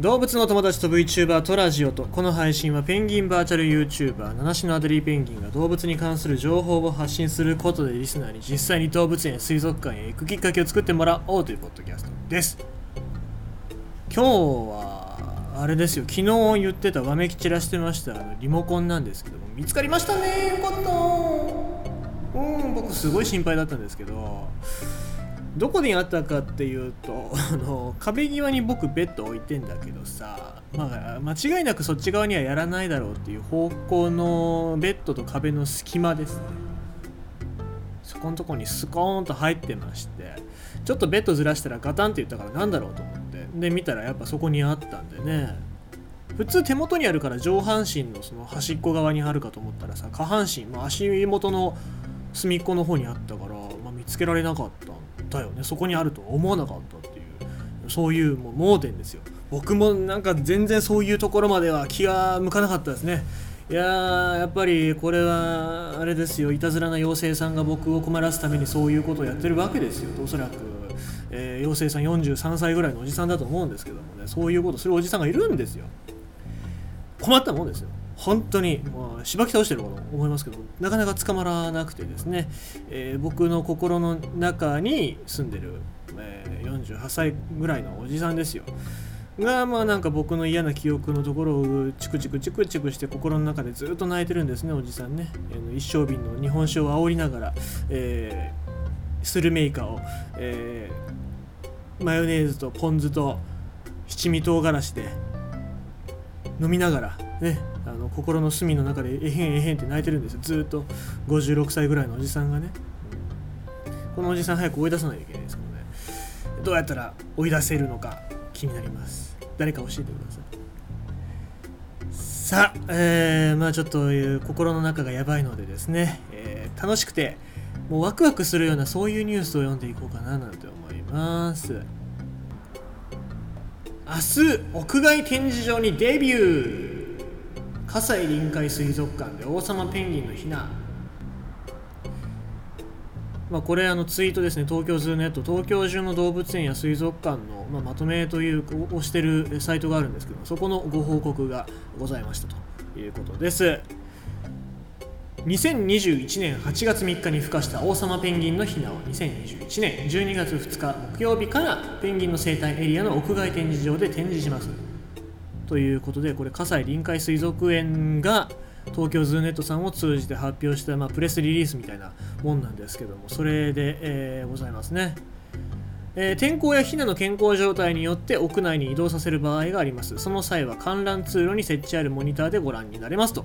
動物の友達と VTuber とラジオとこの配信はペンギンバーチャル YouTuber 七種のアデリーペンギンが動物に関する情報を発信することでリスナーに実際に動物園水族館へ行くきっかけを作ってもらおうというポッドキャストです。今日はあれですよ。昨日言ってたわめき散らしてましたあのリモコンなんですけども見つかりましたねよかった。うん僕すごい心配だったんですけどどこにあったかっていうとあの壁際に僕ベッド置いてんだけどさ、まあ、間違いなくそっち側にはやらないだろうっていう方向のベッドと壁の隙間ですね。そこのとこにスコーンと入ってましてちょっとベッドずらしたらガタンって言ったからなんだろうと思って。で見たらやっぱそこにあったんでね。普通手元にあるから上半身のその端っこ側にあるかと思ったらさ下半身、まあ、足元の隅っこの方にあったから、まあ、見つけられなかったんだよね。そこにあるとは思わなかったっていう。そういうもう盲点ですよ。僕もなんか全然そういうところまでは気が向かなかったですね。いややっぱりこれはあれですよ。いたずらな妖精さんが僕を困らすためにそういうことをやってるわけですよ。おそらく、えー、妖精さん43歳ぐらいのおじさんだと思うんですけどもね。そういうことするおじさんがいるんですよ。困ったもんですよ。本当にもうしばき倒してると思いますけどなかなか捕まらなくてですね、えー、僕の心の中に住んでる、えー、48歳ぐらいのおじさんですよ。がまあなんか僕の嫌な記憶のところをチクチクチクチクして心の中でずっと泣いてるんですねおじさんね、えー、一升瓶の日本酒を煽りながら、えー、スルメイカを、えー、マヨネーズとポン酢と七味唐辛子で飲みながらねあの心の隅の中でえへんえへんって泣いてるんですよ。ずっと。56歳ぐらいのおじさんがね、このおじさん早く追い出さないといけないですけどね。どうやったら追い出せるのか気になります。誰か教えてください。さあ、えー、まあちょっと心の中がやばいのでですね、えー、楽しくてもうワクワクするようなそういうニュースを読んでいこうかななんて思います。明日屋外展示場にデビュー。葛西臨海水族館で王様ペンギンのひなまあ、これあのツイートですね、東京ズーネット、東京中の動物園や水族館の、まあ、まとめというをしてるサイトがあるんですけどそこのご報告がございましたということです。2021年8月3日に孵化した王様ペンギンのひなを2021年12月2日木曜日からペンギンの生態エリアの屋外展示場で展示します。ということでこれ葛西臨海水族園が東京ズーネットさんを通じて発表した、まあ、プレスリリースみたいなもんなんですけどもそれで、えー、ございますね、えー、天候やヒナの健康状態によって屋内に移動させる場合があります。その際は観覧通路に設置あるモニターでご覧になれますと。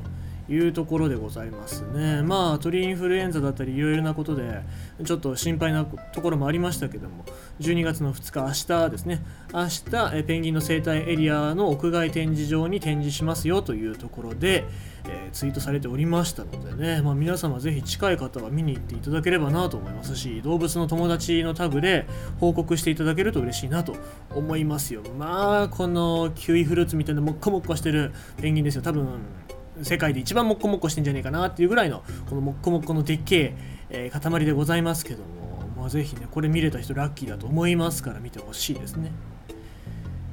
いうところでございますね。まあ鳥インフルエンザだったりいろいろなことでちょっと心配なところもありましたけども12月の2日明日ですね。明日ペンギンの生態エリアの屋外展示場に展示しますよというところで、えー、ツイートされておりましたのでね、まあ、皆様ぜひ近い方は見に行っていただければなと思いますし動物の友達のタグで報告していただけると嬉しいなと思いますよ。まあこのキウイフルーツみたいなもっこもっこしてるペンギンですよ。多分世界で一番もっこもっこしてんじゃねえかなっていうぐらいのこのもっこもっこのでっけえ、塊でございますけども、まあ、ぜひねこれ見れた人ラッキーだと思いますから見てほしいですね。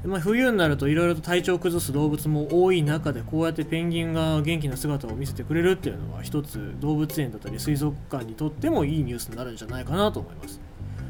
まあ、冬になるといろいろと体調を崩す動物も多い中でこうやってペンギンが元気な姿を見せてくれるっていうのは一つ動物園だったり水族館にとってもいいニュースになるんじゃないかなと思います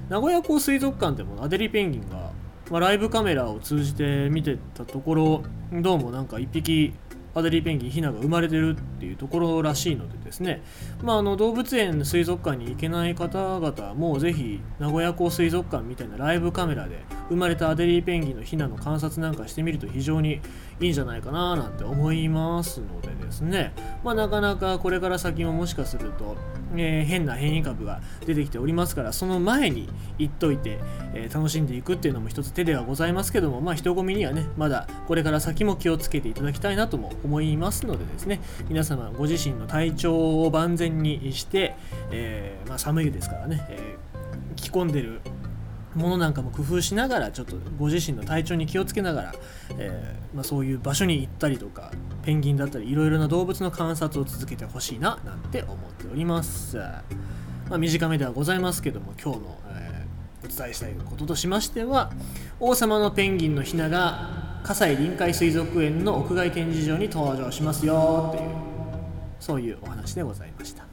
名古屋港水族館でもアデリペンギンが、まあ、ライブカメラを通じて見てたところどうもなんか1匹アデリーペンギンヒナが生まれてるっていうところらしいのでですね、まあ、あの動物園水族館に行けない方々もぜひ名古屋港水族館みたいなライブカメラで生まれたアデリーペンギンのヒナの観察なんかしてみると非常にいいんじゃないかななんて思いますのでですね、まあ、なかなかこれから先ももしかすると、えー、変な変異株が出てきておりますからその前に言っといて、えー、楽しんでいくっていうのも一つ手ではございますけどもまあ人混みにはねまだこれから先も気をつけていただきたいなとも思いますのでですね皆様ご自身の体調を万全にして、えー、まあ、寒いですからね、え着込んでるものなんかも工夫しながらちょっとご自身の体調に気をつけながら、えー、まあ、そういう場所に行ったりとかペンギンだったりいろいろな動物の観察を続けてほしいななんて思っております、まあ、短めではございますけども今日の、え、お伝えしたいこととしましては王様のペンギンのひなが葛西臨海水族園の屋外展示場に登場しますよっていうそういうお話でございました。